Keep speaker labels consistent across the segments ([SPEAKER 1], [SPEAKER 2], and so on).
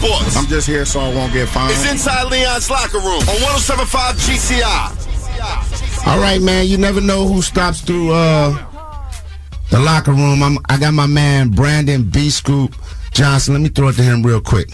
[SPEAKER 1] Sports
[SPEAKER 2] I'm just here so I won't get fined.
[SPEAKER 1] It's Inside Leon's Locker Room on 1075 GCI.
[SPEAKER 2] All right, man. You never know who stops through uh, the locker room. I'm, I got my man Brandon B. Scoop Johnson. Let me throw it to him real quick.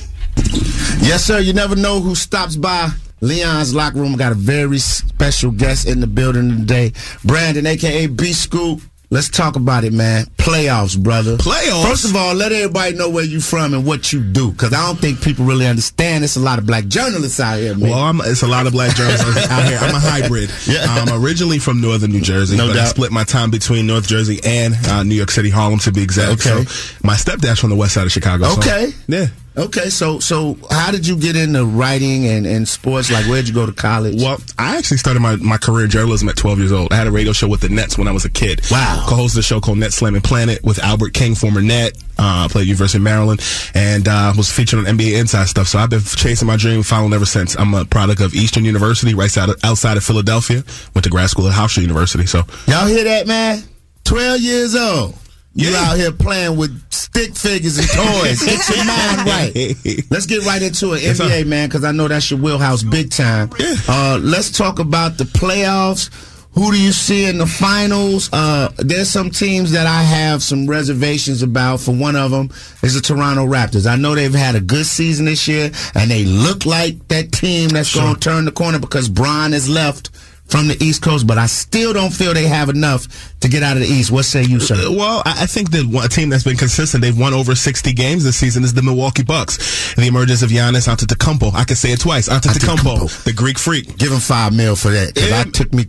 [SPEAKER 2] Yes, sir. You never know who stops by Leon's locker room. Got a very special guest in the building today, Brandon, aka B. Scoop. Let's talk about it, man. Playoffs, brother.
[SPEAKER 3] Playoffs?
[SPEAKER 2] First of all, let everybody know where you from and what you do, because I don't think people really understand. There's a lot of black journalists out here, man.
[SPEAKER 3] Well, I'm, it's a lot of black journalists out here. I'm a hybrid.
[SPEAKER 2] Yeah.
[SPEAKER 3] I'm originally from northern New Jersey,
[SPEAKER 2] No
[SPEAKER 3] but I split my time between North Jersey and uh, New York City, Harlem to be exact.
[SPEAKER 2] Okay.
[SPEAKER 3] So my stepdad's from the west side of Chicago. so-
[SPEAKER 2] Okay.
[SPEAKER 3] yeah.
[SPEAKER 2] Okay, so so how did you get into writing and, and sports? Like, where'd you go to college?
[SPEAKER 3] Well, I actually started my, my career in journalism at 12 years old. I had a radio show with the Nets when I was a kid.
[SPEAKER 2] Wow.
[SPEAKER 3] Co-hosted a show called Net Slamming Planet with Albert King, former Net. Uh, played University of Maryland and uh, was featured on NBA Inside stuff. So I've been chasing my dream, following ever since. I'm a product of Eastern University, right outside of, outside of Philadelphia. Went to grad school at Hofstra University. So
[SPEAKER 2] Y'all hear that, man? Twelve years old. You
[SPEAKER 3] Yeah.
[SPEAKER 2] out here playing with stick figures and toys. Get your mind right. Let's get right into it,
[SPEAKER 3] Yes.
[SPEAKER 2] NBA, man, because I know that's your wheelhouse big time.
[SPEAKER 3] Yeah.
[SPEAKER 2] Uh, let's talk about the playoffs. Who do you see in the finals? Uh, there's some teams that I have some reservations about. For one of them is the Toronto Raptors. I know they've had a good season this year, and they look like that team that's
[SPEAKER 3] Sure.
[SPEAKER 2] going to turn the corner because Bron has left from the East Coast, but I still don't feel they have enough to get out of the East. What say you, sir?
[SPEAKER 3] Uh, Well, I think that a team that's been consistent, they've won over 60 games this season, is the Milwaukee Bucks. The emergence of Giannis Antetokounmpo. I can say it twice. Antetokounmpo,
[SPEAKER 2] Antetokounmpo.
[SPEAKER 3] the Greek freak.
[SPEAKER 2] Give him five mil for that because I took me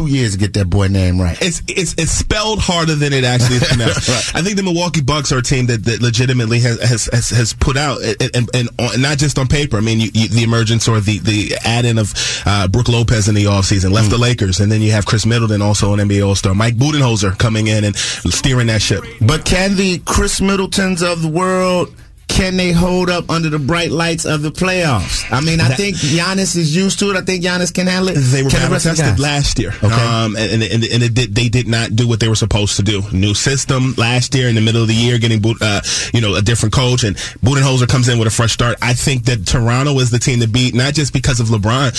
[SPEAKER 2] two years to get that boy name right.
[SPEAKER 3] It's it's it's spelled harder than it actually is pronounced.
[SPEAKER 2] Right.
[SPEAKER 3] I think the Milwaukee Bucks are a team that, that legitimately has, has has has put out and and, and not just on paper. I mean, you, you, the emergence or the the add in of uh, Brook Lopez in the offseason left the
[SPEAKER 2] Mm.
[SPEAKER 3] Lakers, and then you have Khris Middleton, also an NBA All Star, Mike Budenholzer coming in and steering that ship.
[SPEAKER 2] But can the Khris Middletons of the world can they hold up under the bright lights of the playoffs? I mean, I
[SPEAKER 3] That-
[SPEAKER 2] think Giannis is used to it. I think Giannis can handle it.
[SPEAKER 3] They were battle
[SPEAKER 2] rest of the
[SPEAKER 3] tested last year,
[SPEAKER 2] Okay.
[SPEAKER 3] um, and, and, and, and it did, they did not do what they were supposed to do. New system last year in the middle of the year, getting boot- uh, you know a different coach, and Budenholzer comes in with a fresh start. I think that Toronto is the team to beat, not just because of LeBron,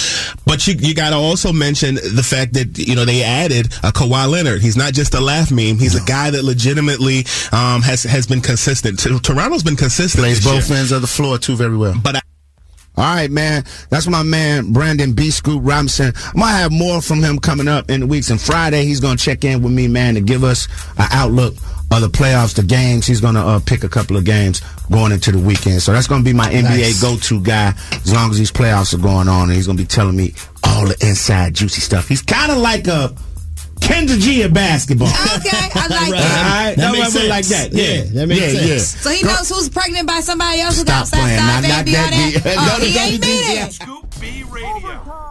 [SPEAKER 3] but you you got to also mention the fact that you know they added a Kawhi Leonard. He's not just a laugh meme; he's a guy that legitimately um, has has been consistent. T- Toronto's been consistent.
[SPEAKER 2] Plays both
[SPEAKER 3] year.
[SPEAKER 2] ends of the floor too very well.
[SPEAKER 3] but. I,
[SPEAKER 2] All right, man. That's my man, Brandon B. Scoop Robinson. I might have more from him coming up in the weeks. And Friday, he's going to check in with me, man, to give us an outlook of the playoffs, the games. He's going to uh, pick a couple of games going into the weekend. So that's going to be my NBA go-to guy as long as these playoffs are going on. And he's going to be telling me all the inside juicy stuff. He's kind of like a Kendra G of basketball.
[SPEAKER 4] Okay, I like
[SPEAKER 2] All
[SPEAKER 4] that.
[SPEAKER 2] right,
[SPEAKER 3] That
[SPEAKER 2] no,
[SPEAKER 3] makes
[SPEAKER 2] I would like that. Yeah,
[SPEAKER 3] that makes
[SPEAKER 2] yeah,
[SPEAKER 3] sense.
[SPEAKER 2] Yeah.
[SPEAKER 4] So he knows who's pregnant by somebody else who
[SPEAKER 2] Stop
[SPEAKER 4] got outside
[SPEAKER 2] playing. Not- not
[SPEAKER 4] baby all
[SPEAKER 2] that
[SPEAKER 4] that. Oh,
[SPEAKER 2] Go to
[SPEAKER 4] he ain't
[SPEAKER 2] WGC.
[SPEAKER 4] mean it.
[SPEAKER 5] Scoop B Radio.